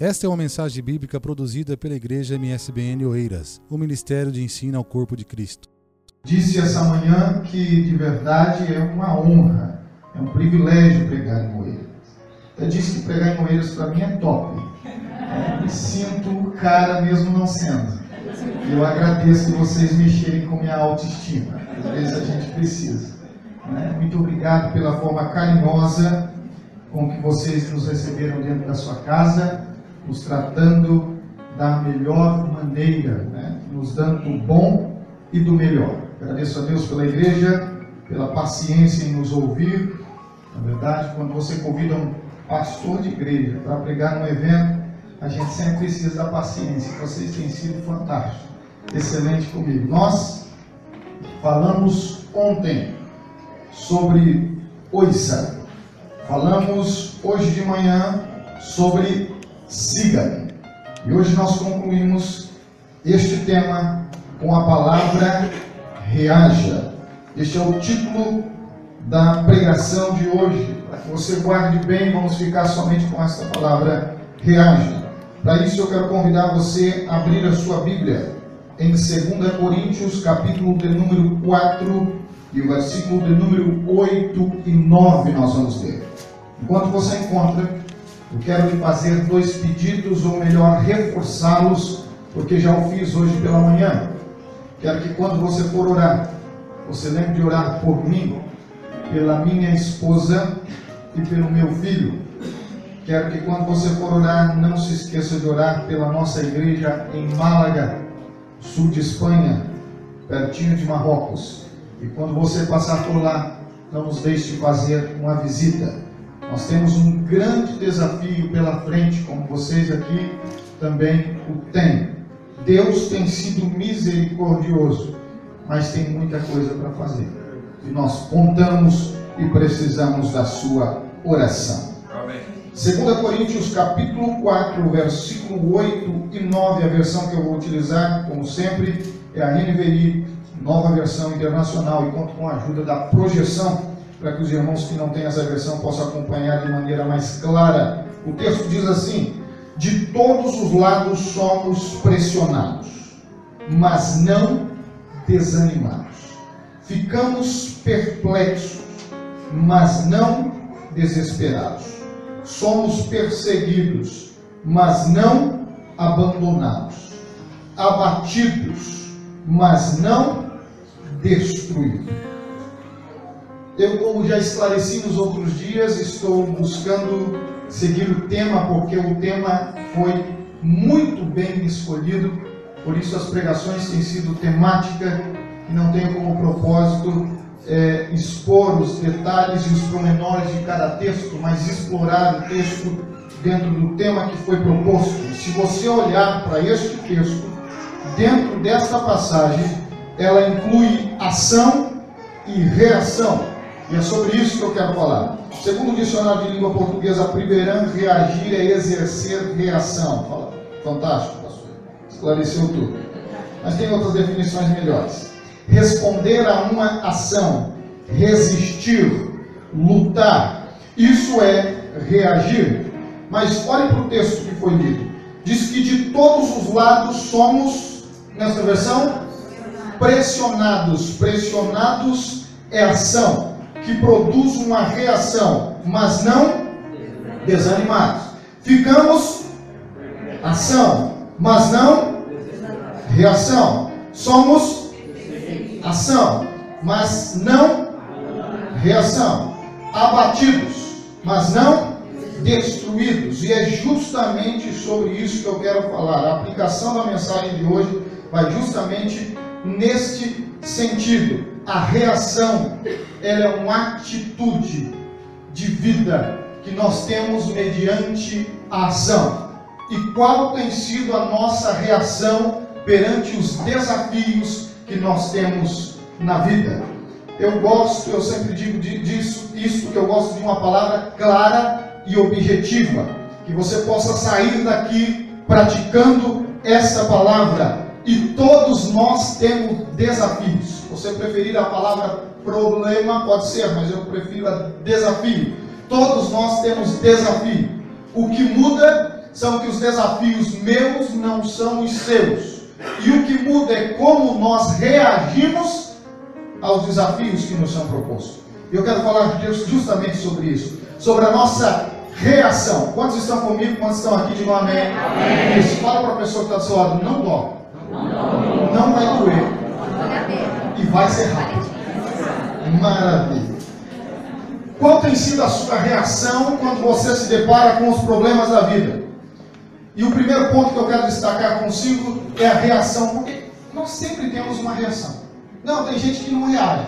Esta é uma mensagem bíblica produzida pela Igreja MSBN Oeiras, o Ministério de Ensino ao Corpo de Cristo. Disse essa manhã que de verdade é uma honra, é um privilégio pregar em Oeiras. Eu disse que pregar em Oeiras para mim é top. É, me sinto cara mesmo não sendo. Eu agradeço vocês mexerem com minha autoestima. Às vezes a gente precisa. Né? Muito obrigado pela forma carinhosa com que vocês nos receberam dentro da sua casa, nos tratando da melhor maneira, né? nos dando do bom e do melhor. Agradeço a Deus pela igreja, pela paciência em nos ouvir. Na verdade, quando você convida um pastor de igreja para pregar num evento, a gente sempre precisa da paciência. Vocês têm sido fantásticos, excelente comigo. Nós falamos ontem sobre Oissa. Falamos hoje de manhã sobre siga. E hoje nós concluímos este tema com a palavra reaja. Este é o título da pregação de hoje. Para que você guarde bem, vamos ficar somente com esta palavra reaja. Para isso eu quero convidar você a abrir a sua Bíblia em 2 Coríntios, capítulo de número 4, e o versículo de número 8 e 9 nós vamos ler. Enquanto você encontra, eu quero lhe fazer dois pedidos, ou melhor, reforçá-los, porque já o fiz hoje pela manhã. Quero que quando você for orar, você lembre de orar por mim, pela minha esposa e pelo meu filho. Quero que quando você for orar, não se esqueça de orar pela nossa igreja em Málaga, sul de Espanha, pertinho de Marrocos. E quando você passar por lá, não nos deixe de fazer uma visita. Nós temos um grande desafio pela frente, como vocês aqui também o têm. Deus tem sido misericordioso, mas tem muita coisa para fazer. E nós contamos e precisamos da sua oração. Amém. 2 Coríntios capítulo 4, versículo 8 e 9, a versão que eu vou utilizar, como sempre, é a NVI, nova versão internacional, e conto com a ajuda da projeção, para que os irmãos que não têm essa versão possam acompanhar de maneira mais clara. O texto diz assim: De todos os lados somos pressionados, mas não desanimados. Ficamos perplexos, mas não desesperados. Somos perseguidos, mas não abandonados. Abatidos, mas não destruídos. Eu, como já esclareci nos outros dias, estou buscando seguir o tema, porque o tema foi muito bem escolhido, por isso as pregações têm sido temática e não tenho como propósito é, expor os detalhes e os promenores de cada texto, mas explorar o texto dentro do tema que foi proposto. Se você olhar para este texto, dentro desta passagem, ela inclui ação e reação. E é sobre isso que eu quero falar. Segundo o dicionário de língua portuguesa, primeirão reagir é exercer reação. Fala, fantástico, pastor. Esclareceu tudo. Mas tem outras definições melhores. Responder a uma ação, resistir, lutar. Isso é reagir. Mas olhe para o texto que foi lido. Diz que de todos os lados somos, nessa versão, pressionados. Pressionados é ação que produz uma reação, mas não desanimados. Ficamos ação, mas não reação. Somos ação, mas não reação. Abatidos, mas não destruídos. E é justamente sobre isso que eu quero falar. A aplicação da mensagem de hoje vai justamente neste sentido a reação ela é uma atitude de vida que nós temos mediante a ação. E qual tem sido a nossa reação perante os desafios que nós temos na vida? Eu gosto, eu sempre digo disso, isso que eu gosto de uma palavra clara e objetiva, que você possa sair daqui praticando essa palavra e todos nós temos desafios. Você preferir a palavra problema, pode ser, mas eu prefiro a desafio. Todos nós temos desafio. O que muda são que os desafios meus não são os seus. E o que muda é como nós reagimos aos desafios que nos são propostos. Eu quero falar justamente sobre isso, sobre a nossa reação. Quantos estão comigo? Quantos estão aqui? Digam amém. amém. Isso. Fala para a pessoa que está do seu lado, não dói. Não, não vai doer. Vai ser rápido. Maravilha. Qual tem sido a sua reação quando você se depara com os problemas da vida? E o primeiro ponto que eu quero destacar consigo é a reação, porque nós sempre temos uma reação. Não, tem gente que não reage.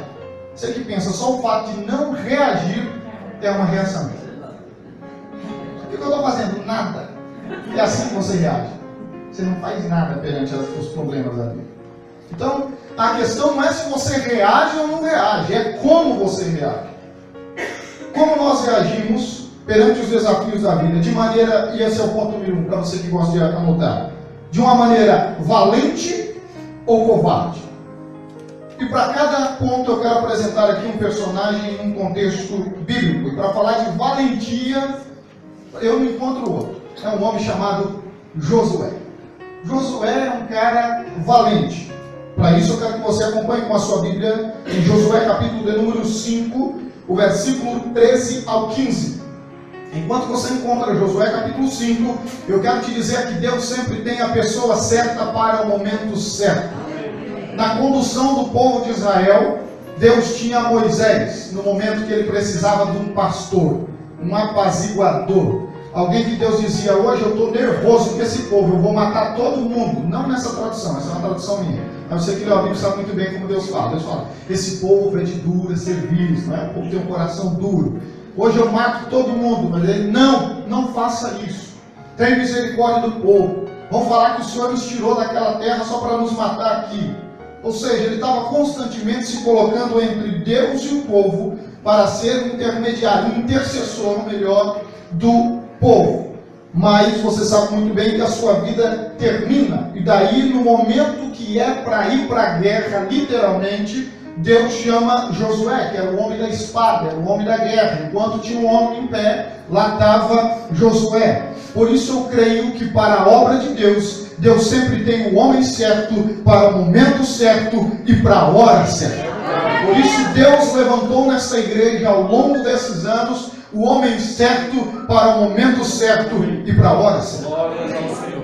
Você que pensa, só o fato de não reagir é uma reação. O que eu estou fazendo? Nada. É assim que você reage. Você não faz nada perante os problemas da vida. Então, a questão não é se você reage ou não reage, é como você reage. Como nós reagimos perante os desafios da vida, de maneira, e esse é o ponto um, para você que gosta de anotar, de uma maneira valente ou covarde. E para cada ponto eu quero apresentar aqui um personagem em um contexto bíblico. E para falar de valentia, eu não encontro outro. É um homem chamado Josué. Josué é um cara valente. Para isso eu quero que você acompanhe com a sua Bíblia em Josué capítulo de número 5, o versículo 13 ao 15. Enquanto você encontra Josué capítulo 5, eu quero te dizer que Deus sempre tem a pessoa certa para o momento certo. Na condução do povo de Israel, Deus tinha Moisés no momento que ele precisava de um pastor, um apaziguador, Alguém que Deus dizia, hoje eu estou nervoso com esse povo, eu vou matar todo mundo. Não nessa tradução, essa é uma tradução minha. Mas você que leu a Bíblia sabe muito bem como Deus fala. Deus fala, esse povo é de dura serviço, não é? o povo tem um coração duro. Hoje eu mato todo mundo, mas ele, não, não faça isso. Tem misericórdia do povo. Vão falar que o Senhor nos tirou daquela terra só para nos matar aqui. Ou seja, ele estava constantemente se colocando entre Deus e o povo para ser um intermediário, um intercessor melhor do povo. Mas você sabe muito bem que a sua vida termina. E daí, no momento que é para ir para a guerra, literalmente, Deus chama Josué, que era o homem da espada, era o homem da guerra. Enquanto tinha um homem em pé, lá estava Josué. Por isso eu creio que para a obra de Deus, Deus sempre tem o homem certo para o momento certo e para a hora certa. Por isso Deus levantou nessa igreja ao longo desses anos o homem certo para o momento certo e para a hora certa.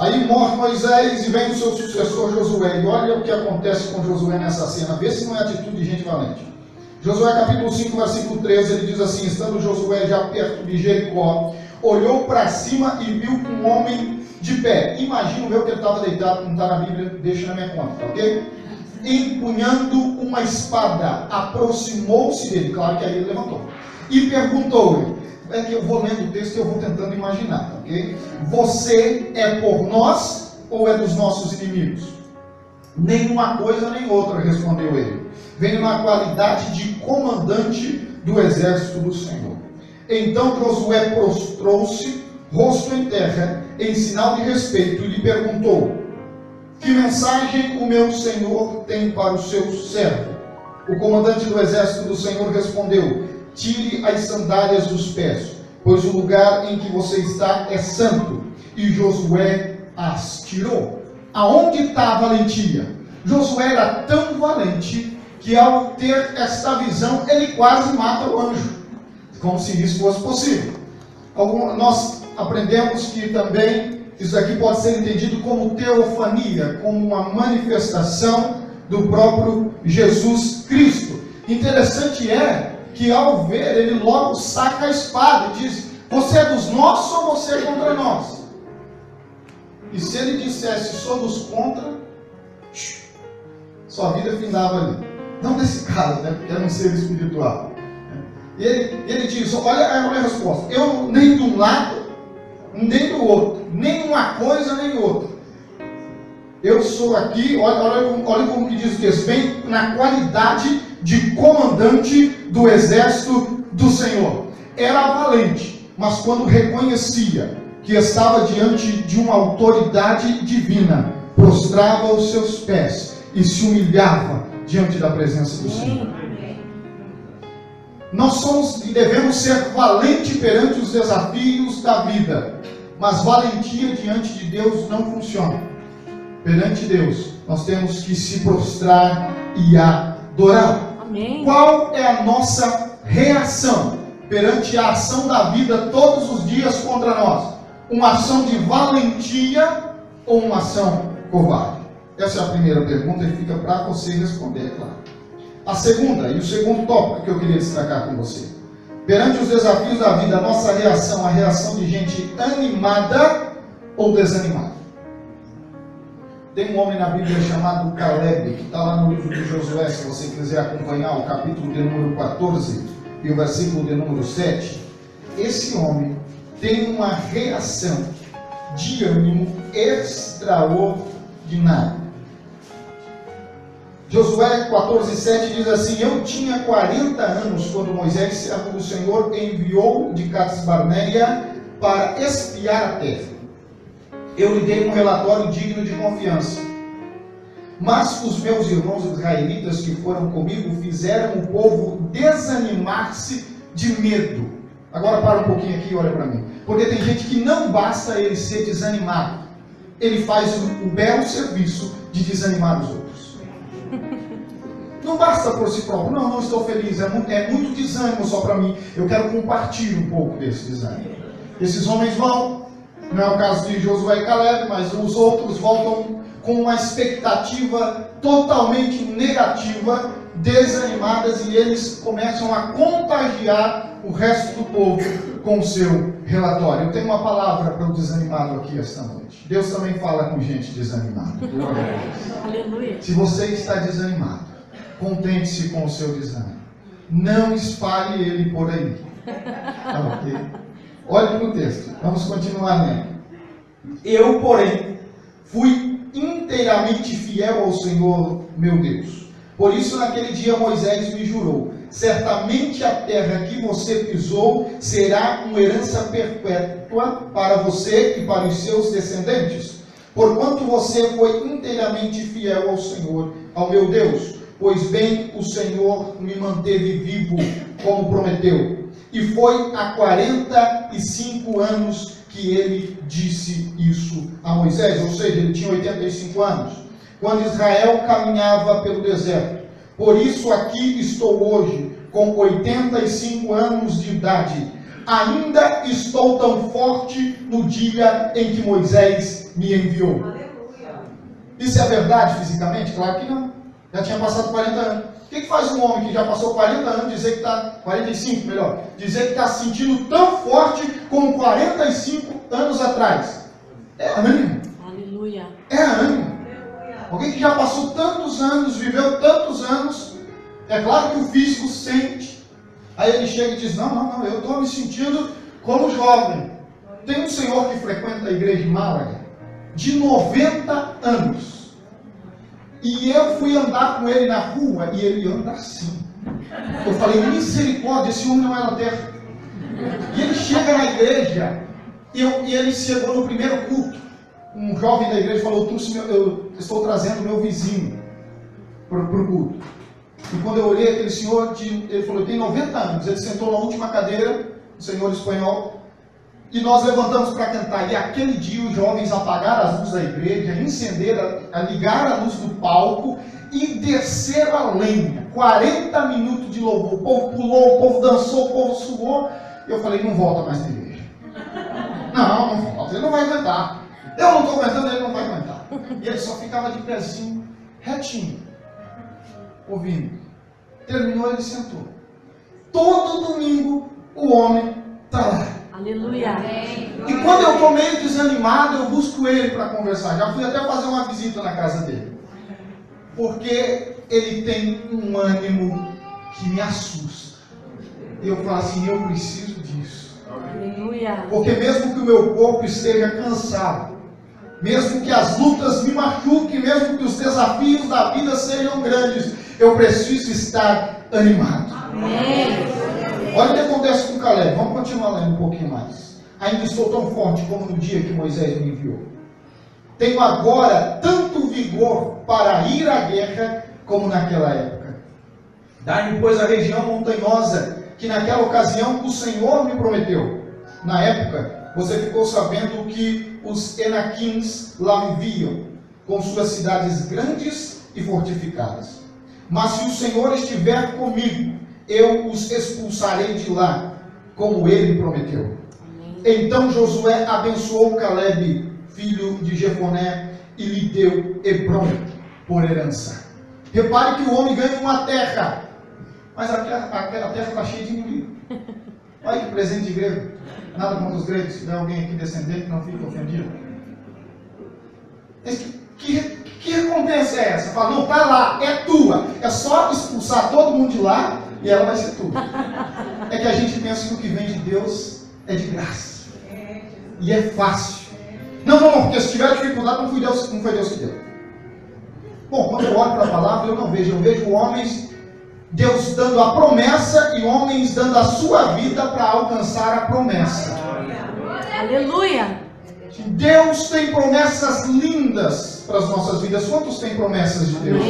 Aí morre Moisés e vem o seu sucessor Josué. E olha o que acontece com Josué nessa cena. Vê se não é atitude de gente valente. Josué capítulo 5, versículo 13, ele diz assim: Estando Josué já perto de Jericó, olhou para cima e viu um homem de pé. Imagina ver que ele estava deitado, não está na Bíblia, deixa na minha conta, tá ok? Empunhando uma espada, aproximou-se dele. Claro que aí ele levantou e perguntou-lhe. É que eu vou lendo o texto e eu vou tentando imaginar, ok? Você é por nós ou é dos nossos inimigos? Nenhuma coisa nem outra, respondeu ele. Venho na qualidade de comandante do exército do Senhor. Então Josué prostrou-se, rosto em terra, em sinal de respeito, e lhe perguntou: Que mensagem o meu senhor tem para o seu servo? O comandante do exército do Senhor respondeu: tire as sandálias dos pés, pois o lugar em que você está é santo. E Josué as tirou. Aonde está a valentia? Josué era tão valente que ao ter esta visão, ele quase mata o anjo, como se isso fosse possível. nós aprendemos que também isso aqui pode ser entendido como teofania, como uma manifestação do próprio Jesus Cristo. Interessante é que ao ver, ele logo saca a espada e diz: Você é dos nossos ou você é contra nós? E se ele dissesse: Sou dos contra, sua vida findava ali. Não nesse caso, né? Porque era um ser espiritual. E ele, ele diz: Olha, olha a resposta. Eu nem de um lado, nem do outro. Nem uma coisa, nem outra. Eu sou aqui, olha, olha, olha como que diz o texto, vem na qualidade de comandante do exército do Senhor. Era valente, mas quando reconhecia que estava diante de uma autoridade divina, prostrava os seus pés e se humilhava diante da presença do Senhor. Nós somos e devemos ser valentes perante os desafios da vida. Mas valentia diante de Deus não funciona. Perante Deus, nós temos que se prostrar e adorar. Amém. Qual é a nossa reação perante a ação da vida todos os dias contra nós? Uma ação de valentia ou uma ação covarde? Essa é a primeira pergunta e fica para você responder, é claro. A segunda, e o segundo tópico que eu queria destacar com você. Perante os desafios da vida, a nossa reação, a reação de gente animada ou desanimada? Tem um homem na Bíblia chamado Caleb, que está lá no livro de Josué, se você quiser acompanhar o capítulo de número 14 e o versículo de número 7. Esse homem tem uma reação de ânimo extraordinária. Josué 14,7 diz assim: Eu tinha 40 anos quando Moisés, servo do Senhor, enviou de Cades Barneia para espiar a terra. Eu lhe dei um relatório digno de confiança. Mas os meus irmãos israelitas que foram comigo fizeram o povo desanimar-se de medo. Agora para um pouquinho aqui e olha para mim. Porque tem gente que não basta ele ser desanimado, ele faz o, belo serviço de desanimar os outros. Não basta por si próprio, não, não estou feliz, é muito, é muito desânimo só para mim. Eu quero compartilhar um pouco desse desânimo. Esses homens vão, não é o caso de Josué e Caleb, mas os outros voltam com uma expectativa totalmente negativa, desanimadas, e eles começam a contagiar o resto do povo com o seu relatório. Eu tenho uma palavra para o desanimado aqui esta noite. Deus também fala com gente desanimada. Aleluia. Se você está desanimado, contente-se com o seu desânimo. Não espalhe ele por aí. Tá ok? Olhe para o texto. Vamos continuar lendo. Eu, porém, fui inteiramente fiel ao Senhor meu Deus. Por isso, naquele dia, Moisés me jurou: certamente a terra que você pisou será uma herança perpétua para você e para os seus descendentes, porquanto você foi inteiramente fiel ao Senhor, ao meu Deus. Pois bem, o Senhor me manteve vivo, como prometeu. E foi há 45 anos que ele disse isso a Moisés, ou seja, ele tinha 85 anos, quando Israel caminhava pelo deserto. Por isso aqui estou hoje, com 85 anos de idade. Ainda estou tão forte no dia em que Moisés me enviou. Isso é verdade fisicamente? Claro que não. Já tinha passado 40 anos. O que, que faz um homem que já passou 40 anos dizer que está, 45 melhor, dizer que está se sentindo tão forte como 45 anos atrás? É ânimo. Aleluia. É ânimo. Alguém que já passou tantos anos, viveu tantos anos, é claro que o físico sente. Aí ele chega e diz: Não, não, não, eu estou me sentindo como jovem. Tem um senhor que frequenta a igreja de Málaga, de 90 anos. E eu fui andar com ele na rua e ele anda assim. Eu falei, misericórdia, esse homem não na terra. E ele chega na igreja eu, e ele chegou no primeiro culto. Um jovem da igreja falou, eu, eu estou trazendo meu vizinho para o culto. E quando eu olhei aquele senhor, ele falou, tem 90 anos. Ele sentou na última cadeira, o senhor espanhol, e nós levantamos para cantar. E aquele dia os jovens apagaram as luzes da igreja, incenderam, ligaram a luz do palco e desceram a lenha. 40 minutos de louvor. O povo pulou, o povo dançou, o povo suou. Eu falei, não volta mais na igreja. Não, não volta, ele não vai aguentar. Eu não estou aguentando, ele não vai aguentar. E ele só ficava de pezinho, retinho, ouvindo. Terminou, ele sentou. Todo domingo o homem está lá Aleluia. e quando eu estou meio desanimado, eu busco ele para conversar. Já fui até fazer uma visita na casa dele. Porque ele tem um ânimo que me assusta. E eu falo assim, eu preciso disso. Aleluia. Porque mesmo que o meu corpo esteja cansado, mesmo que as lutas me machuquem, mesmo que os desafios da vida sejam grandes, eu preciso estar animado. Amém. Olha o que acontece com Caleb. Vamos continuar lendo um pouquinho mais. Ainda estou tão forte como no dia que Moisés me enviou. Tenho agora tanto vigor para ir à guerra como naquela época. Dai-me, pois, a região montanhosa que naquela ocasião o Senhor me prometeu. na época, você ficou sabendo que os Enaquins lá viviam, com suas cidades grandes e fortificadas. Mas se o Senhor estiver comigo, eu os expulsarei de lá, como ele prometeu. Então Josué abençoou Caleb, filho de Jefoné, e lhe deu Hebron por herança. Repare que o homem ganha uma terra, mas aquela, aquela terra está cheia de inimigo. Olha que presente de grego. Nada contra os gregos, se tiver alguém aqui descendente, não fique ofendido. Que, que, que recompensa é essa? Fala, não, tá lá, é tua. É só expulsar todo mundo de lá e ela vai ser tua. É que a gente pensa que o que vem de Deus é de graça. E é fácil. Não, não, não, porque se tiver dificuldade, não foi Deus, não foi Deus que deu. Bom, quando eu olho para a palavra, eu não vejo, eu vejo homens, Deus dando a promessa e homens dando a sua vida para alcançar a promessa. Aleluia. Deus tem promessas lindas para as nossas vidas. Quantos têm promessas de Deus?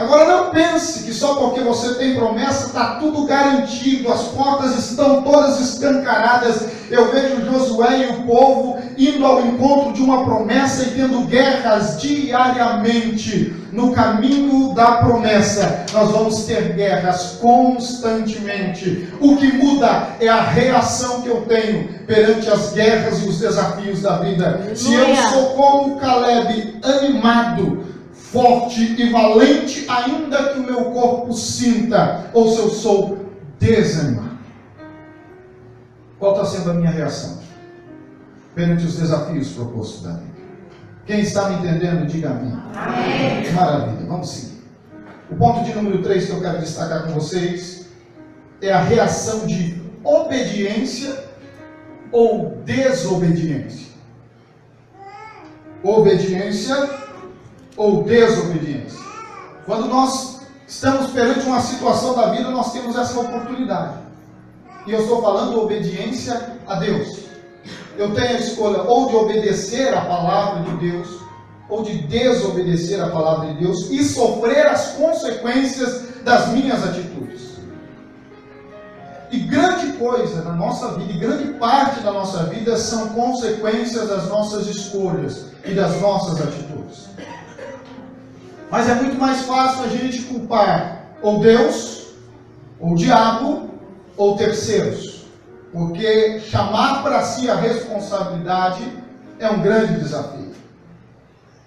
Agora não pense que só porque você tem promessa está tudo garantido, as portas estão todas escancaradas. Eu vejo Josué e o povo indo ao encontro de uma promessa e tendo guerras diariamente. No caminho da promessa, nós vamos ter guerras constantemente. O que muda é a reação que eu tenho perante as guerras e os desafios da vida. Se eu sou como Caleb, animado, forte e valente, ainda que o meu corpo sinta, ou se eu sou desanimado. Qual está sendo a minha reação perante os desafios propostos da vida? Quem está me entendendo, diga amém. amém. Maravilha, vamos seguir. O ponto de número 3 que eu quero destacar com vocês é a reação de obediência ou desobediência. Obediência ou desobediência. Quando nós estamos perante uma situação da vida, nós temos essa oportunidade. E eu estou falando obediência a Deus. Eu tenho a escolha ou de obedecer a palavra de Deus, ou de desobedecer a palavra de Deus e sofrer as consequências das minhas atitudes. E grande coisa na nossa vida, e grande parte da nossa vida são consequências das nossas escolhas e das nossas atitudes. Mas é muito mais fácil a gente culpar ou Deus, ou o diabo, ou terceiros. Porque chamar para si a responsabilidade é um grande desafio.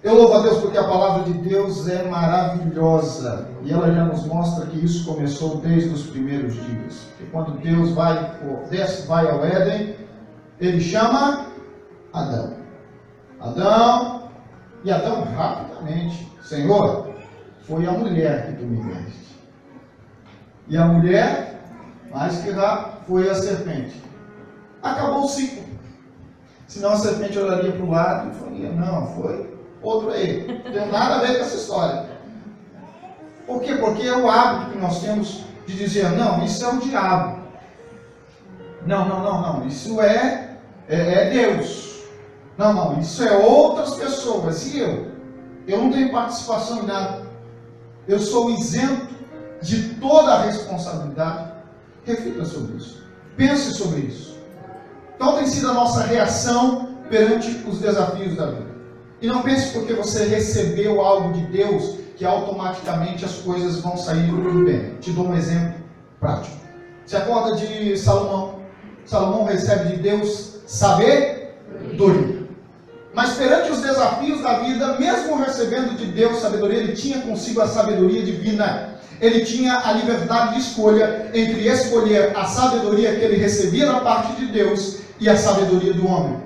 Eu louvo a Deus porque a palavra de Deus é maravilhosa. E ela já nos mostra que isso começou desde os primeiros dias. Que quando Deus vai, vai ao Éden, ele chama Adão. Adão, e Adão rapidamente Senhor, foi a mulher que tu me deste. E a mulher, mais que lá, foi a serpente. Acabou o ciclo. Senão a serpente olharia para o lado e falaria, não, foi outro aí. Não tem nada a ver com essa história. Por quê? Porque é o hábito que nós temos de dizer, não, isso é o diabo. Não, não, não, não, isso é, é, é Deus. Não, não, isso é outras pessoas. E eu? Eu não tenho participação em nada. Eu sou isento de toda a responsabilidade. Reflita sobre isso. Pense sobre isso. Qual tem sido a nossa reação perante os desafios da vida? E não pense porque você recebeu algo de Deus que automaticamente as coisas vão sair tudo bem. Te dou um exemplo prático. Você acorda de Salomão. Salomão recebe de Deus saber dormir. Mas perante os desafios da vida, mesmo recebendo de Deus sabedoria, ele tinha consigo a sabedoria divina. Ele tinha a liberdade de escolha entre escolher a sabedoria que ele recebia da parte de Deus e a sabedoria do homem.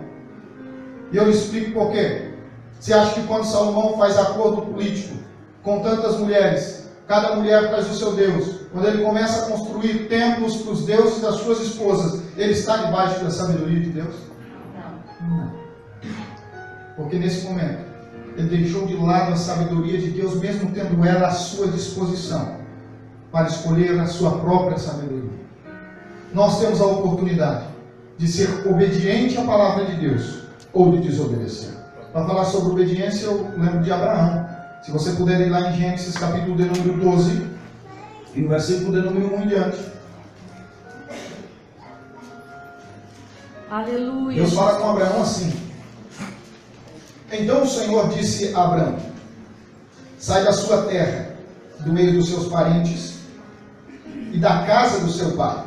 E eu lhe explico por quê. Você acha que quando Salomão faz acordo político com tantas mulheres, cada mulher traz o seu Deus, quando ele começa a construir templos para os deuses das suas esposas, ele está debaixo da sabedoria de Deus? Não. Porque nesse momento ele deixou de lado a sabedoria de Deus, mesmo tendo ela à sua disposição, para escolher a sua própria sabedoria. Nós temos a oportunidade de ser obediente à palavra de Deus ou de desobedecer. Para falar sobre obediência, eu lembro de Abraão. Se você puder ir lá em Gênesis capítulo de número 12, e no versículo de número 1 em diante. Aleluia. Deus fala com Abraão assim. Então o Senhor disse a Abraão: Sai da sua terra, do meio dos seus parentes e da casa do seu pai,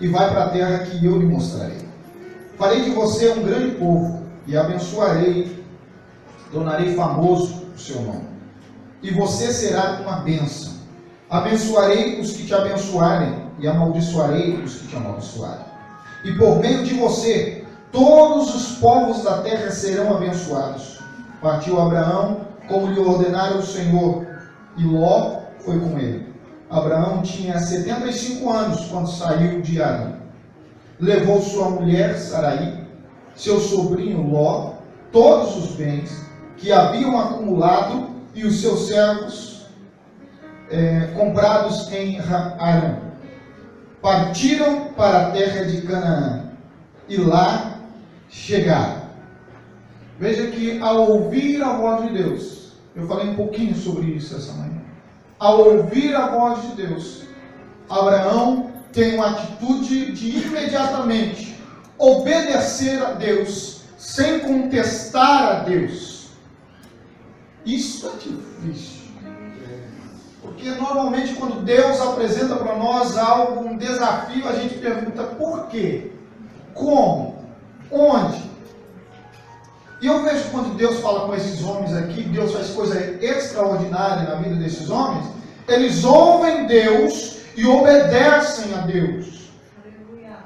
e vai para a terra que eu lhe mostrarei. Farei de você um grande povo e abençoarei, tornarei famoso o seu nome. E você será uma bênção. Abençoarei os que te abençoarem e amaldiçoarei os que te amaldiçoarem. E por meio de você, todos os povos da terra serão abençoados. Partiu Abraão, como lhe ordenara o Senhor, e Ló foi com ele. Abraão tinha 75 anos quando saiu de Arã. Levou sua mulher Saraí, seu sobrinho Ló, todos os bens que haviam acumulado e os seus servos é, comprados em Arã partiram para a terra de Canaã e lá chegaram. Veja que ao ouvir a voz de Deus, eu falei um pouquinho sobre isso essa manhã. Ao ouvir a voz de Deus, Abraão tem uma atitude de imediatamente obedecer a Deus, sem contestar a Deus. Isso é difícil. Porque normalmente quando Deus apresenta para nós algo, um desafio, a gente pergunta por quê? Como? Onde? E eu vejo quando Deus fala com esses homens aqui, Deus faz coisa extraordinária na vida desses homens, eles ouvem Deus e obedecem a Deus.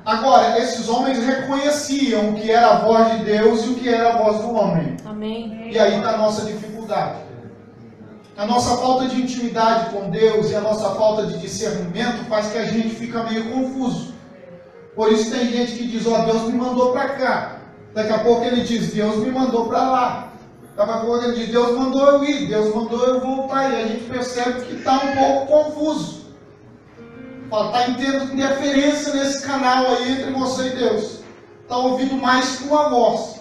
Agora, esses homens reconheciam o que era a voz de Deus e o que era a voz do homem. Amém. E aí está a nossa dificuldade. A nossa falta de intimidade com Deus e a nossa falta de discernimento faz que a gente fica meio confuso. Por isso tem gente que diz, ó, oh, Deus me mandou para cá. Daqui a pouco ele diz, Deus me mandou para lá. Daqui a pouco ele diz, Deus mandou eu ir, Deus mandou eu voltar. E a gente percebe que está um pouco confuso. Está tendo interferência nesse canal aí entre você e Deus. Está ouvindo mais que uma voz.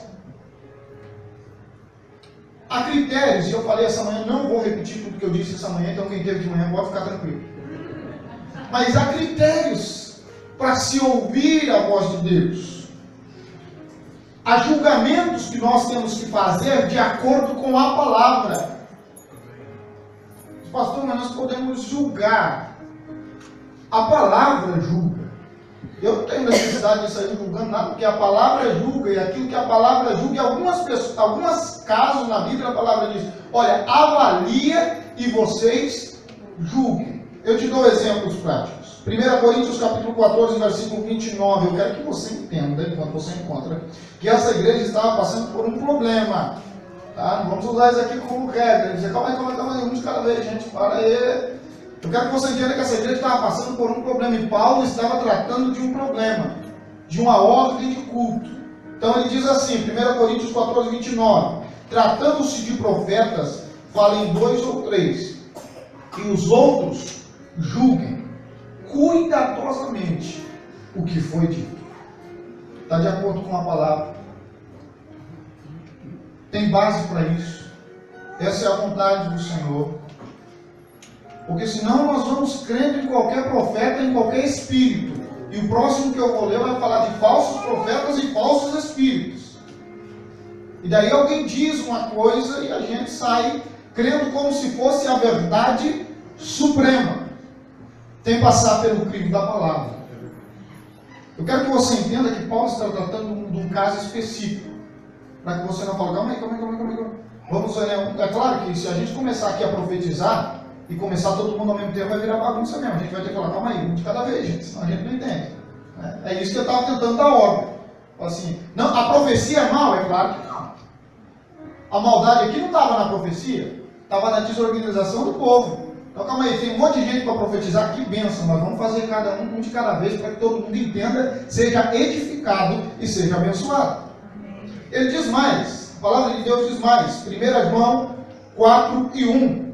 Há critérios, e eu falei essa manhã, não vou repetir tudo que eu disse essa manhã, então quem teve de manhã pode ficar tranquilo. Mas há critérios para se ouvir a voz de Deus. Há julgamentos que nós temos que fazer de acordo com a palavra. Pastor, mas nós podemos julgar. A palavra julga. Eu não tenho necessidade de sair julgando nada, porque a palavra julga, e aquilo que a palavra julga, em algumas alguns casos na Bíblia a palavra diz, olha, avalia e vocês julguem. Eu te dou exemplos práticos. 1 Coríntios capítulo 14, versículo 29, eu quero que você entenda, enquanto você encontra, que essa igreja estava passando por um problema. Tá? Não vamos usar isso aqui como regra. Dizer, calma aí, calma aí, calma aí, um de cada vez, gente, para aí. Eu quero que você entenda que essa igreja estava passando por um problema e Paulo estava tratando de um problema, de uma ordem de culto. Então ele diz assim, 1 Coríntios 14, 29, tratando-se de profetas, falem dois ou três, e os outros julguem cuidadosamente o que foi dito. Está de acordo com a palavra. Tem base para isso. Essa é a vontade do Senhor. Porque senão nós vamos crendo em qualquer profeta, em qualquer espírito. E o próximo que eu vou ler vai falar de falsos profetas e falsos espíritos. E daí alguém diz uma coisa e a gente sai crendo como se fosse a verdade suprema. Tem que passar pelo crime da palavra. Eu quero que você entenda que Paulo está tratando de um caso específico. Para que você não fale, calma aí, calma aí, calma aí, calma aí. Vamos, né? é claro que se a gente começar aqui a profetizar, e começar todo mundo ao mesmo tempo, vai virar bagunça mesmo. A gente vai ter que falar, calma aí, um de cada vez, gente, senão a gente não entende. É, é isso que eu estava tentando dar ordem. Assim, não, a profecia é mal? É claro que não. A maldade aqui não estava na profecia, estava na desorganização do povo. Então calma aí, tem um monte de gente para profetizar, que benção, mas vamos fazer cada um, um de cada vez, para que todo mundo entenda, seja edificado e seja abençoado. Ele diz mais, a palavra de Deus diz mais, 1 João 4 e 1.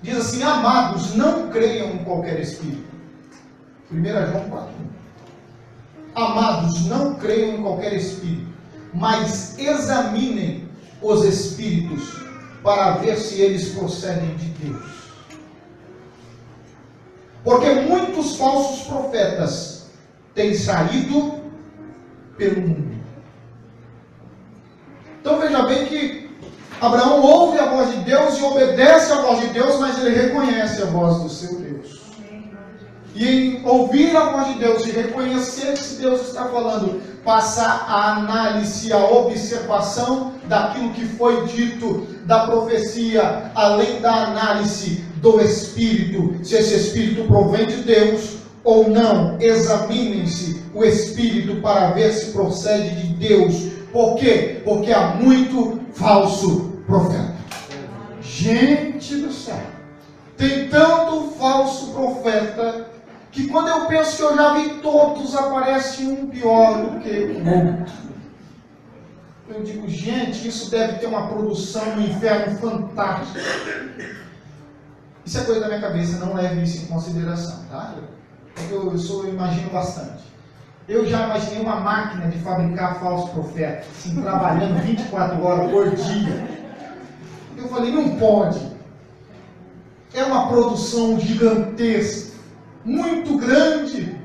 Diz assim: Amados, não creiam em qualquer espírito. 1 João 4. Amados, não creiam em qualquer espírito, mas examinem os espíritos para ver se eles procedem de Deus. Porque muitos falsos profetas têm saído pelo mundo. Então veja bem que Abraão ouve a voz de Deus e obedece a voz de Deus, mas ele reconhece a voz do seu Deus. E ouvir a voz de Deus e reconhecer que Deus está falando, passar a análise, a observação daquilo que foi dito, da profecia, além da análise do Espírito, se esse Espírito provém de Deus ou não. Examinem-se o Espírito para ver se procede de Deus. Por quê? Porque há muito falso profeta. Gente do céu, tem tanto falso profeta que quando eu penso que eu já vi todos, aparece um pior do que o outro. Eu digo, gente, isso deve ter uma produção no inferno fantástica. Isso é coisa da minha cabeça, não leve isso em consideração, tá? Eu, eu, sou, eu imagino bastante. Eu já imaginei uma máquina de fabricar falsos profetas, assim, trabalhando 24 horas por dia. Eu falei, não pode. É uma produção gigantesca, muito grande.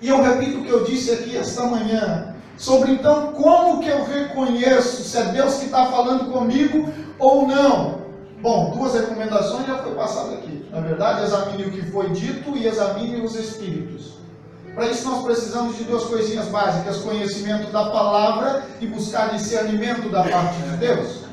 E eu repito o que eu disse aqui esta manhã, sobre então como que eu reconheço se é Deus que está falando comigo ou não. Bom, duas recomendações já foi passado aqui. Na verdade, examine o que foi dito e examine os espíritos. Para isso nós precisamos de duas coisinhas básicas: conhecimento da palavra e buscar discernimento da parte de Deus.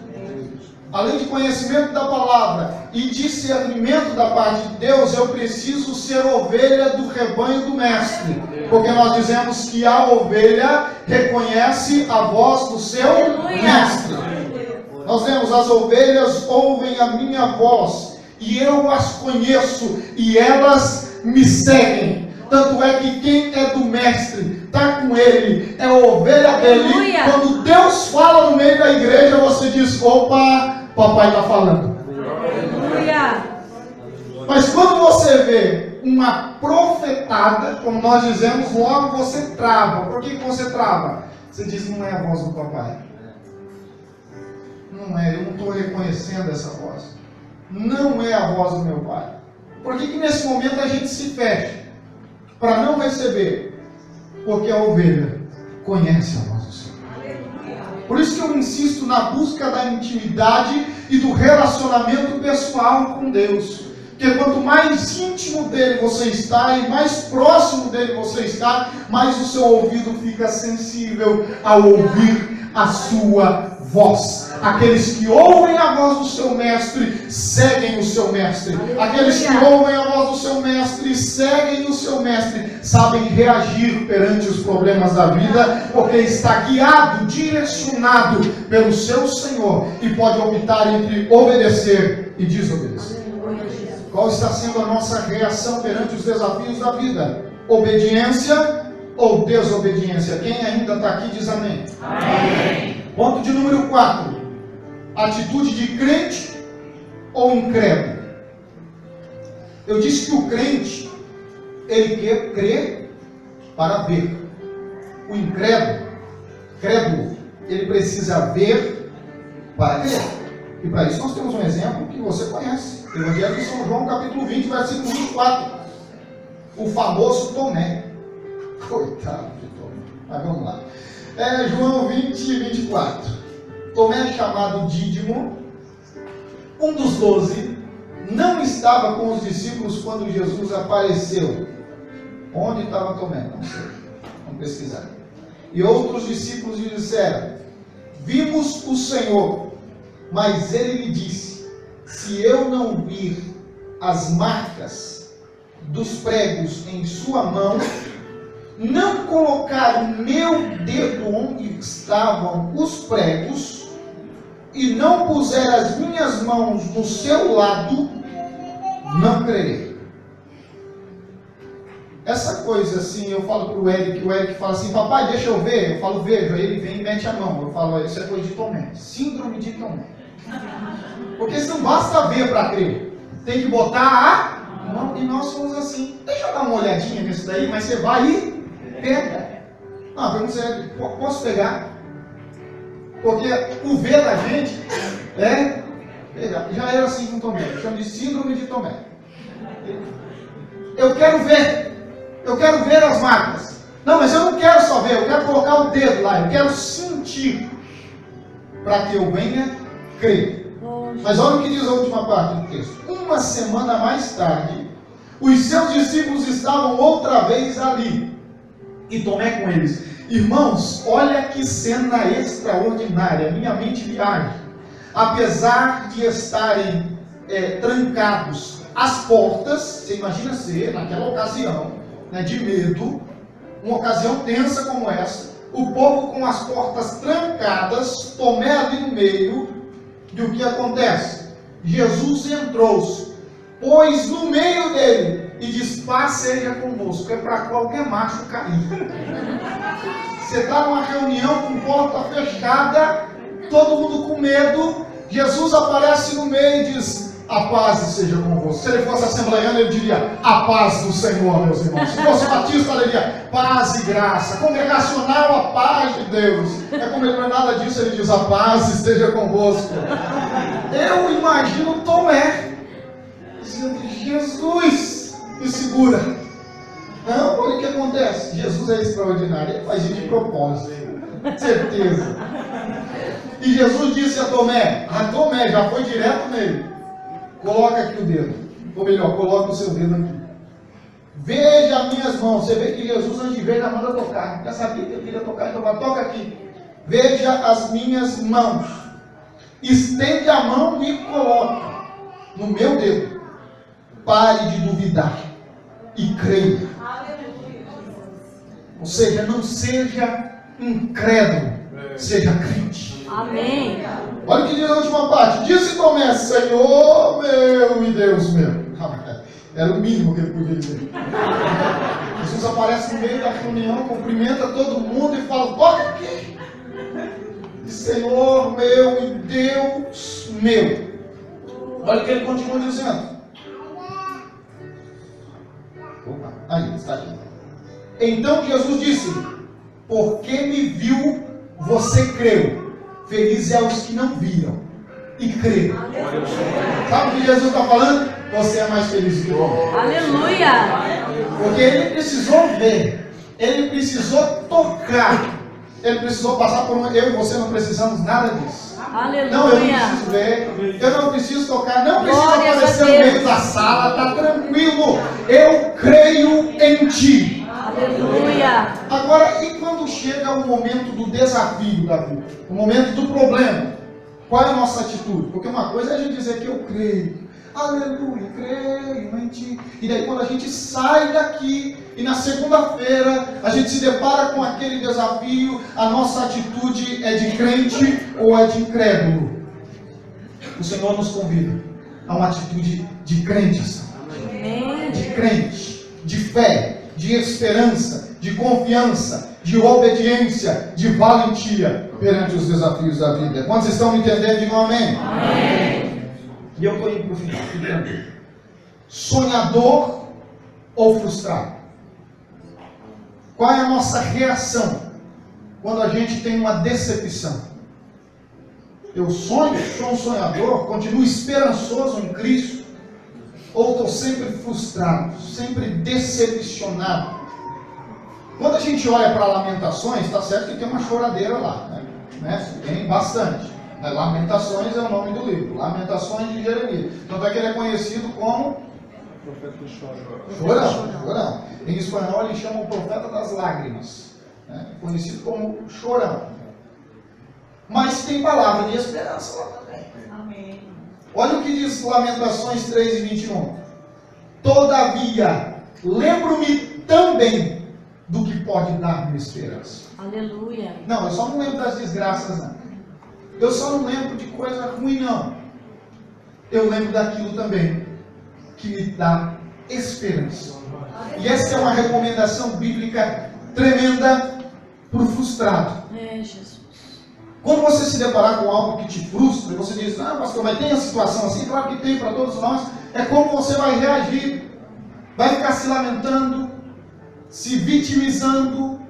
Além de conhecimento da palavra e discernimento da parte de Deus, eu preciso ser ovelha do rebanho do mestre. Porque nós dizemos que a ovelha reconhece a voz do seu mestre. Nós vemos as ovelhas ouvem a minha voz e eu as conheço e elas me seguem. Tanto é que quem é do mestre está com ele, é a ovelha dele. Quando Deus fala no meio da igreja, você diz: opa, papai está falando. Aleluia. Mas quando você vê uma profetada, como nós dizemos, logo você trava. Por que, que você trava? Você diz: não é a voz do papai. Não é, eu não estou reconhecendo essa voz. Não é a voz do meu pai. Por que, que nesse momento a gente se fecha? Para não receber. Porque a ovelha conhece a voz do Senhor. Por isso que eu insisto na busca da intimidade e do relacionamento pessoal com Deus. Porque quanto mais íntimo dele você está e mais próximo dele você está, mais o seu ouvido fica sensível ao ouvir a sua voz. Aqueles que ouvem a voz do seu mestre seguem o seu mestre. Aqueles que ouvem a voz do seu mestre seguem o seu mestre. Sabem reagir perante os problemas da vida, porque está guiado, direcionado pelo seu Senhor e pode optar entre obedecer e desobedecer. Qual está sendo a nossa reação perante os desafios da vida? Obediência ou desobediência? Quem ainda está aqui diz amém. Amém. Ponto de número 4. Atitude de crente ou incrédulo? Eu disse que o crente, ele quer crer para ver. O incrédulo, crédulo, ele precisa ver para crer. E para isso nós temos um exemplo que você conhece. Evangelho de São João, capítulo 20, versículo 24. O famoso Tomé. Coitado de Tomé. Mas vamos lá. É, João 20, 24. Tomé, chamado Dídimo, um dos doze, não estava com os discípulos quando Jesus apareceu. Onde estava Tomé? Não sei. Vamos pesquisar. E outros discípulos lhe disseram: Vimos o Senhor. Mas ele lhe disse: Se eu não vir as marcas dos pregos em sua mão não colocar o meu dedo onde estavam os pregos e não puser as minhas mãos no seu lado, não crerei. Essa coisa assim, eu falo para o Eric, o Eric fala assim, papai, deixa eu ver. Eu falo, vejo. Aí ele vem e mete a mão. Eu falo, isso é coisa de Tomé. Síndrome de Tomé. Porque não basta ver para crer. Tem que botar a mão. E nós somos assim. Deixa eu dar uma olhadinha nisso daí, mas você vai e pega. Não, pergunta é, posso pegar? Porque o ver da gente é pegar. Já era assim com Tomé, chama de síndrome de Tomé. Eu quero ver, eu quero ver as marcas. Não, mas eu não quero só ver, eu quero colocar o dedo lá, eu quero sentir para que eu venha crer. Mas olha o que diz a última parte do texto. Uma semana mais tarde, os seus discípulos estavam outra vez ali. E Tomé com eles. Irmãos, olha que cena extraordinária. Minha mente viaja. Apesar de estarem é, trancados as portas, você imagina ser, naquela ocasião, né, de medo, uma ocasião tensa como essa, o povo com as portas trancadas, Tomé ali no meio, e o que acontece? Jesus entrou, pôs no meio dele e diz: Paz seja convosco. É para qualquer macho cair. Você está numa reunião com porta fechada, todo mundo com medo. Jesus aparece no meio e diz: a paz seja convosco. Se ele fosse assembleiano, ele diria: A paz do Senhor, meus irmãos. Se fosse batista, ele diria: Paz e graça. Congregacional, a paz de Deus. É como ele não é nada disso, ele diz: A paz esteja convosco. Eu imagino Tomé dizendo: Jesus, me segura. Não, olha o que acontece. Jesus é extraordinário, ele faz isso de propósito. Certeza. E Jesus disse a Tomé: A Tomé já foi direto nele. Coloca aqui o dedo. Ou melhor, coloca o seu dedo aqui. Veja as minhas mãos. Você vê que Jesus, antes de ver, já manda tocar. Já sabia que ele queria tocar, então vai, toca aqui. Veja as minhas mãos. Estende a mão e coloca no meu dedo. Pare de duvidar e creia. Ou seja, não seja incrédulo, seja crente. Amém. Olha o que diz a última parte. Disse Tomé, Senhor meu e Deus meu. Era o mínimo que ele podia dizer. Jesus aparece no meio da reunião, cumprimenta todo mundo e fala: Toca aqui. Senhor meu e Deus meu. Olha o que ele continua dizendo. Aí, está aqui. Então Jesus disse: Porque me viu, você creu. Felizes é os que não viram e creram. Sabe o que Jesus está falando? Você é mais feliz que eu. Aleluia. Porque ele precisou ver, ele precisou tocar, ele precisou passar por um. Eu e você não precisamos nada disso. Aleluia. Não, eu não preciso ver, eu não preciso tocar, não preciso Glória aparecer no meio da sala, está tranquilo. Eu creio em ti. Aleluia. Agora, e quando chega o momento do desafio da vida, o momento do problema, qual é a nossa atitude? Porque uma coisa é a gente dizer que eu creio, aleluia, creio em ti. E daí quando a gente sai daqui e na segunda-feira a gente se depara com aquele desafio, a nossa atitude é de crente ou é de incrédulo? O Senhor nos convida a uma atitude de crentes Amém. de crente, de fé, de esperança, de confiança, de obediência, de valentia perante os desafios da vida. Quantos estão me entendendo? Digam amém. E eu estou indo para o final. tranquilo. Sonhador ou frustrado? Qual é a nossa reação quando a gente tem uma decepção? Eu sonho, sou um sonhador, continuo esperançoso em Cristo, ou estou sempre frustrado, sempre decepcionado. Quando a gente olha para Lamentações, está certo que tem uma choradeira lá, né? Né? Tem bastante. Né? Lamentações é o nome do livro, Lamentações de Jeremias. Tanto é que ele é conhecido como Chorão, chorão. Em espanhol ele chama o profeta das lágrimas, né? conhecido como chorão. Mas tem palavra de esperança lá também. Olha o que diz Lamentações 3 e 21. Todavia, lembro-me também do que pode dar-me esperança. Aleluia. Não, eu só não lembro das desgraças, não. Eu só não lembro de coisa ruim, não. Eu lembro daquilo também que me dá esperança. E essa é uma recomendação bíblica tremenda para o frustrado. É, Jesus. Quando você se deparar com algo que te frustra, você diz, ah, pastor, mas tem a situação assim? Claro que tem para todos nós. É como você vai reagir. Vai ficar se lamentando, se vitimizando,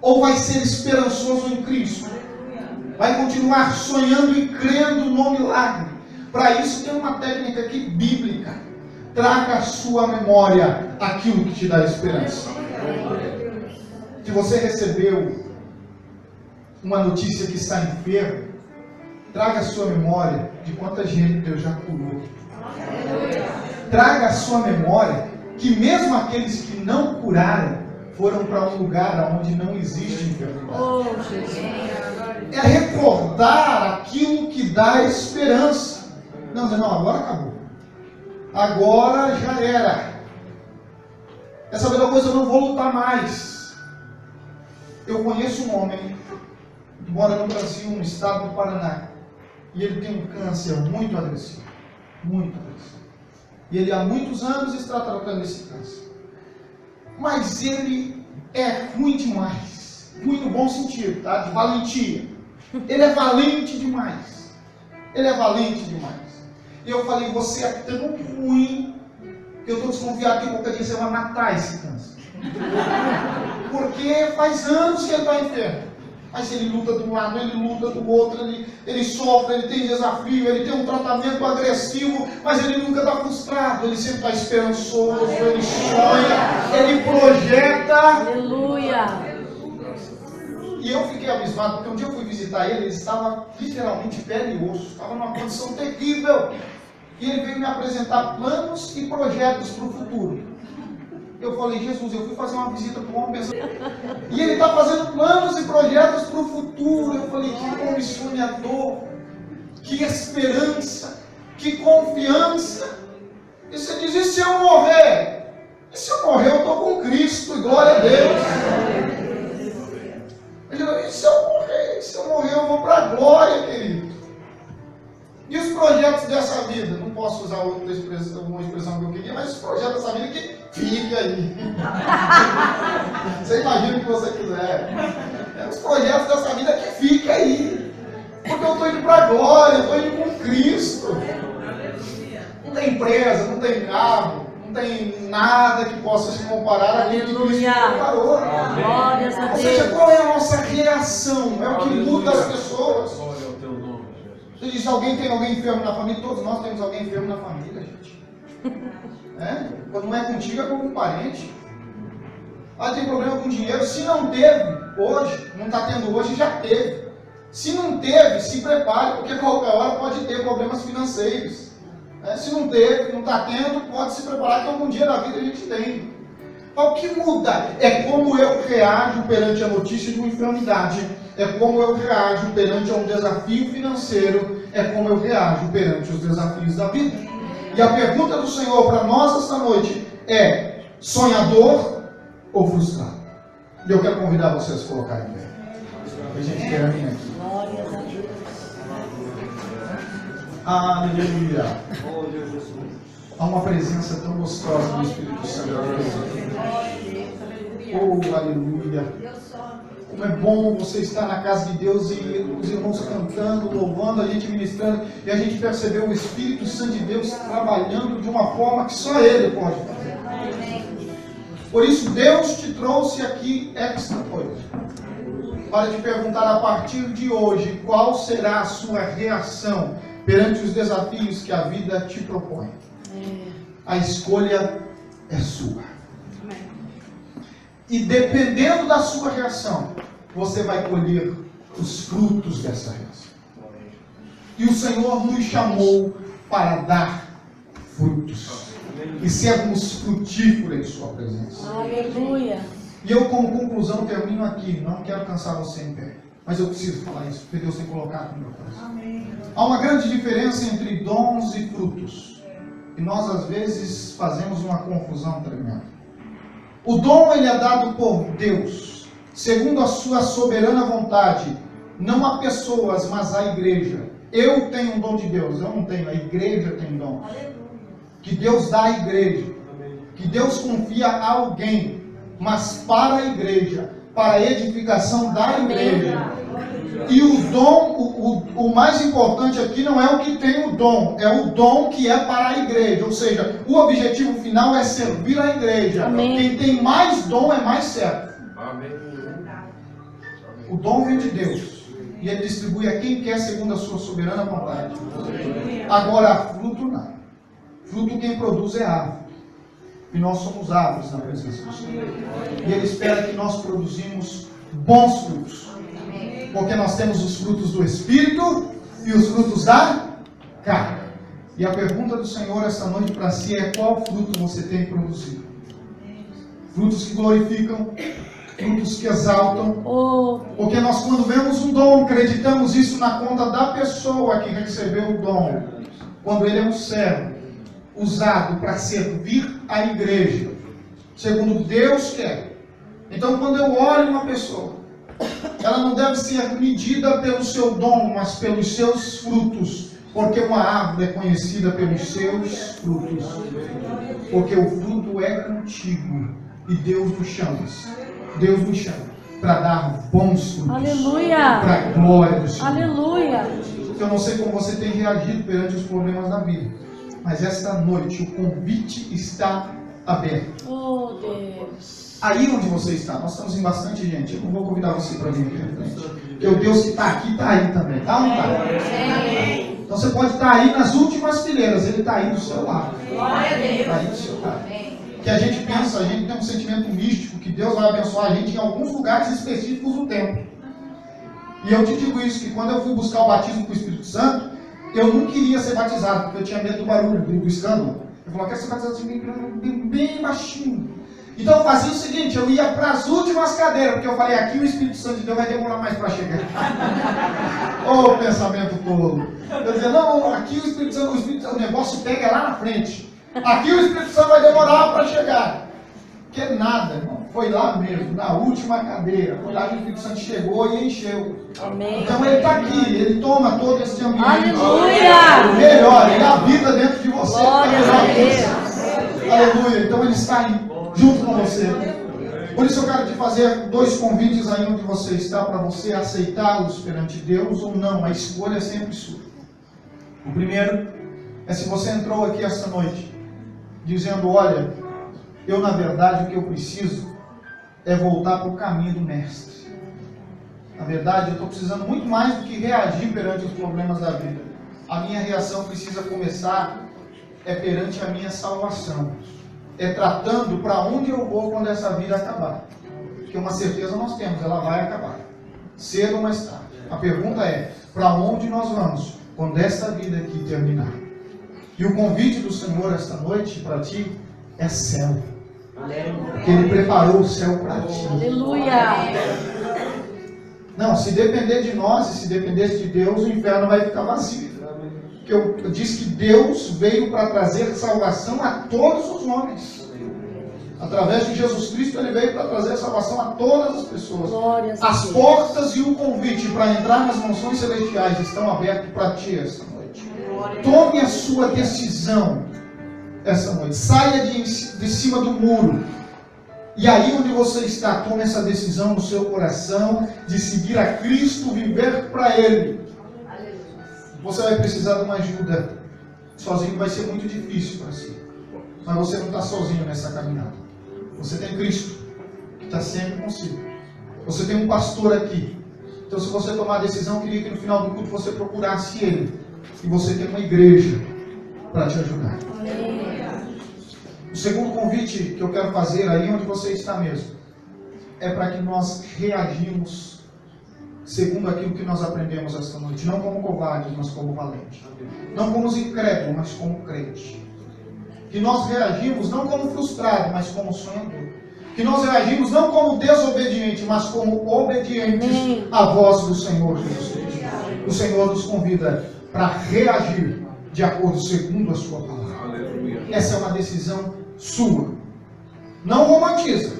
ou vai ser esperançoso em Cristo? Vai continuar sonhando e crendo no milagre. Para isso tem uma técnica aqui bíblica. Traga à sua memória aquilo que te dá esperança. que você recebeu uma notícia que está enfermo, traga a sua memória de quanta gente Deus já curou. Traga a sua memória que mesmo aqueles que não curaram foram para um lugar onde não existe enfermidade. Oh. É recordar aquilo que dá esperança. Não, não, não, agora acabou. Agora já era. Essa mesma coisa eu não vou lutar mais. Eu conheço um homem que mora no Brasil, no estado do Paraná. E ele tem um câncer muito agressivo. Muito agressivo. E ele há muitos anos está tratando esse câncer. Mas ele é ruim demais. Ruim no bom sentido, tá? De valentia. Ele é valente demais. Ele é valente demais. E eu falei, você é tão ruim que eu estou desconfiado que qualquer dia você vai matar esse câncer. Porque faz anos que ele está enfermo. Mas ele luta de um lado, ele luta do outro, ele, ele sofre, ele tem desafio, ele tem um tratamento agressivo, mas ele nunca está frustrado, ele sempre está esperançoso, ele sonha, ele projeta. Aleluia. E eu fiquei abismado, porque um dia eu fui visitar ele, ele estava literalmente pele e osso, estava numa condição terrível. E ele veio me apresentar planos e projetos para o futuro. Eu falei, Jesus, eu fui fazer uma visita para um homem. E ele está fazendo planos e projetos para o futuro. Eu falei, que homem sonhador, que esperança, que confiança. E você diz, e se eu morrer? E se eu morrer, eu estou com Cristo, e glória a Deus. Ele falou, e se eu morrer? E se eu morrer, eu vou para a glória, querido. E os projetos dessa vida? Não posso usar outra expressão, uma expressão que eu queria, mas os projetos dessa vida que fique aí. Você imagina o que você quiser. É, os projetos dessa vida que fique aí. Porque eu estou indo para a glória, eu estou indo com Cristo. Não tem empresa, não tem carro, não tem nada que possa se comparar àquilo que Cristo preparou. Ou seja, qual é a nossa reação? É o que muda as pessoas. Você diz, alguém tem alguém enfermo na família? Todos nós temos alguém enfermo na família, gente. É? Quando não é contigo, é com um parente. Ah, tem problema com dinheiro. Se não teve hoje, não está tendo hoje, já teve. Se não teve, se prepare, porque qualquer hora pode ter problemas financeiros. É, se não teve, não está tendo, pode se preparar que algum dia na vida a gente tem. O que muda é como eu reajo perante a notícia de uma enfermidade, é como eu reajo perante a um desafio financeiro, é como eu reajo perante os desafios da vida. E a pergunta do Senhor para nós esta noite é: sonhador ou frustrado? E eu quero convidar vocês a se colocarem em pé. A gente termina aqui. Glórias a. Aleluia. Há uma presença tão gostosa do Espírito Santo. Oh, aleluia. Como é bom você estar na casa de Deus e os irmãos cantando, louvando, a gente ministrando, e a gente percebeu o Espírito Santo de Deus trabalhando de uma forma que só Ele pode fazer. Por isso, Deus te trouxe aqui extra hoje. Para te perguntar a partir de hoje qual será a sua reação perante os desafios que a vida te propõe. A escolha é sua. E dependendo da sua reação, você vai colher os frutos dessa reação. E o Senhor nos chamou para dar frutos e sermos frutíferos em Sua presença. Aleluia. E eu, como conclusão, termino aqui. Não quero cansar você em pé. Mas eu preciso falar isso, porque Deus tem colocado no meu coração. Há uma grande diferença entre dons e frutos. E nós, às vezes, fazemos uma confusão tremenda. O dom, ele é dado por Deus, segundo a sua soberana vontade. Não a pessoas, mas à igreja. Eu tenho um dom de Deus, eu não tenho. A igreja tem dom. Que Deus dá à igreja. Que Deus confia a alguém, mas para a igreja, para a edificação da igreja. E o dom, o, o, o mais importante aqui não é o que tem o dom, é o dom que é para a igreja. Ou seja, o objetivo final é servir a igreja. Amém. Quem tem mais dom é mais certo. Amém. O dom vem de Deus. E ele distribui a quem quer segundo a sua soberana vontade. Agora, fruto não. Fruto quem produz é árvore. E nós somos árvores na presença do Senhor. E Ele espera que nós produzimos bons frutos. Porque nós temos os frutos do Espírito e os frutos da carne. E a pergunta do Senhor esta noite para si é: qual fruto você tem produzido? Frutos que glorificam, frutos que exaltam. Oh, Porque nós, quando vemos um dom, acreditamos isso na conta da pessoa que recebeu o dom. Quando ele é um servo, usado para servir a igreja, segundo Deus quer. Então, quando eu olho uma pessoa, ela não deve ser medida pelo seu dom, mas pelos seus frutos. Porque uma árvore é conhecida pelos seus frutos. Porque o fruto é contigo. E Deus nos chama. Deus nos chama para dar bons frutos. aleluia. Para a glória do Senhor. Aleluia. Eu não sei como você tem reagido perante os problemas da vida. Mas esta noite o convite está aberto. Oh, Deus. Aí onde você está, nós estamos em bastante gente. Eu não vou convidar você para vir aqui na frente. Porque o Deus que está aqui está aí também. Tá ou não está? Então você pode estar aí nas últimas fileiras. Ele está aí do seu lado. Está aí do seu lado. Que a gente pensa, a gente tem um sentimento místico que Deus vai abençoar a gente em alguns lugares específicos do tempo. E eu te digo isso, que quando eu fui buscar o batismo com o Espírito Santo, eu não queria ser batizado, porque eu tinha medo do barulho, do, escândalo. Eu falava, quero ser batizado assim, bem, bem baixinho. Então eu fazia o seguinte, eu ia para as últimas cadeiras, porque eu falei, aqui o Espírito Santo de Deus vai demorar mais para chegar. Ô pensamento tolo. Eu dizia, não, aqui o Espírito Santo, o, Espírito Santo, o negócio pega lá na frente. Aqui o Espírito Santo vai demorar para chegar. Que nada, irmão. Foi lá mesmo, na última cadeira. Foi lá que o Espírito Santo chegou e encheu. Amém. Então ele está aqui, ele toma todo esse ambiente. Aleluia. Melhor, ele habita dentro de você. Melhor a isso. Aleluia. Então ele está aí, junto com você. Por isso eu quero te fazer dois convites aí onde você está, para você aceitá-los perante Deus ou não. A escolha é sempre sua. O primeiro é se você entrou aqui esta noite dizendo: Olha, eu na verdade o que eu preciso é voltar para o caminho do Mestre. Na verdade, eu estou precisando muito mais do que reagir perante os problemas da vida. A minha reação precisa começar é perante a minha salvação. É tratando para onde eu vou quando essa vida acabar. Porque uma certeza nós temos, ela vai acabar. Cedo ou mais tarde. A pergunta é: para onde nós vamos quando essa vida aqui terminar? E o convite do Senhor esta noite para ti é céu. Porque Ele preparou o céu para ti. Aleluia. Não, se depender de nós e se dependesse de Deus, o inferno vai ficar vazio. Porque eu, eu disse que Deus veio para trazer salvação a todos os homens. Através de Jesus Cristo, Ele veio para trazer salvação a todas as pessoas. Glórias As portas e o convite para entrar nas mansões celestiais estão abertos para ti esta noite. Tome a sua decisão essa noite. Saia de, de cima do muro. E aí onde você está, tome essa decisão no seu coração de seguir a Cristo, viver para Ele. Você vai precisar de uma ajuda. Sozinho vai ser muito difícil para si. Mas você não está sozinho nessa caminhada. Você tem Cristo, que está sempre consigo. Você tem um pastor aqui. Então, se você tomar a decisão, eu queria que no final do culto você procurasse Ele. E você tem uma igreja para te ajudar. O segundo convite que eu quero fazer aí onde você está mesmo é para que nós reagimos segundo aquilo que nós aprendemos esta noite, não como covardes, mas como valentes. Não como os incrédulos, mas como crentes. Que nós reagimos não como frustrados, mas como sonhador. Que nós reagimos não como desobedientes, mas como obedientes Amém. à voz do Senhor Jesus Cristo. O Senhor nos convida para reagir de acordo segundo a sua palavra. Essa é uma decisão sua. Não romantiza.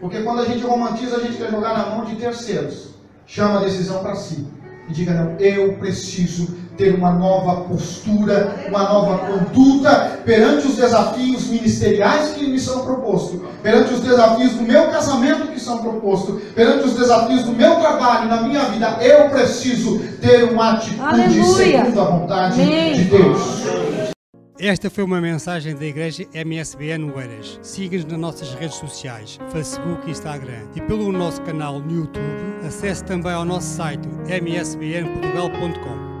Porque quando a gente romantiza, a gente quer jogar na mão de terceiros. Chama a decisão para si. E diga, não, eu preciso ter uma nova postura, uma nova conduta perante os desafios ministeriais que me são propostos, perante os desafios do meu casamento que são propostos, perante os desafios do meu trabalho, na minha vida. Eu preciso ter uma atitude Aleluia. segundo a vontade Amém. de Deus. Esta foi uma mensagem da Igreja MSBN Oeiras. Siga-nos nas nossas redes sociais, Facebook e Instagram. E pelo nosso canal no YouTube, acesse também ao nosso site msbnportugal.com.